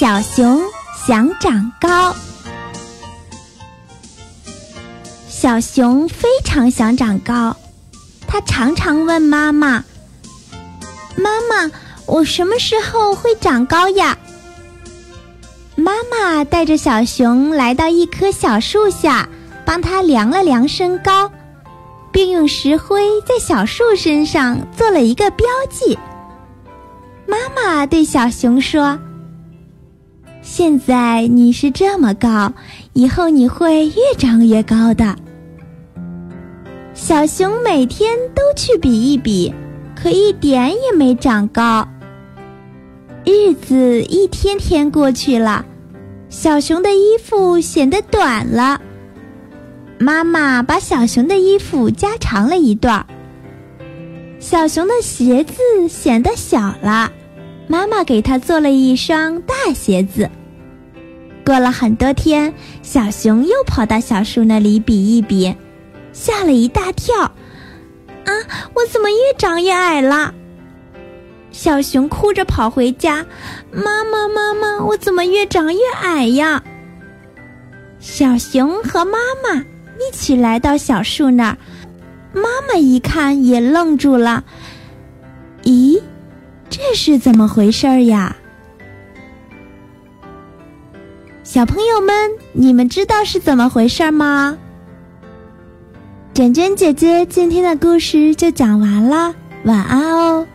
小熊想长高。小熊非常想长高，它常常问妈妈：“妈妈，我什么时候会长高呀？”妈妈带着小熊来到一棵小树下，帮它量了量身高，并用石灰在小树身上做了一个标记。妈妈对小熊说：“现在你是这么高，以后你会越长越高的。”小熊每天都去比一比，可一点也没长高。日子一天天过去了。小熊的衣服显得短了，妈妈把小熊的衣服加长了一段。小熊的鞋子显得小了，妈妈给它做了一双大鞋子。过了很多天，小熊又跑到小树那里比一比，吓了一大跳，啊，我怎么越长越矮了？小熊哭着跑回家，妈妈，妈妈，我怎么越长越矮呀？小熊和妈妈一起来到小树那儿，妈妈一看也愣住了。咦，这是怎么回事呀？小朋友们，你们知道是怎么回事吗？卷卷姐姐今天的故事就讲完了，晚安哦。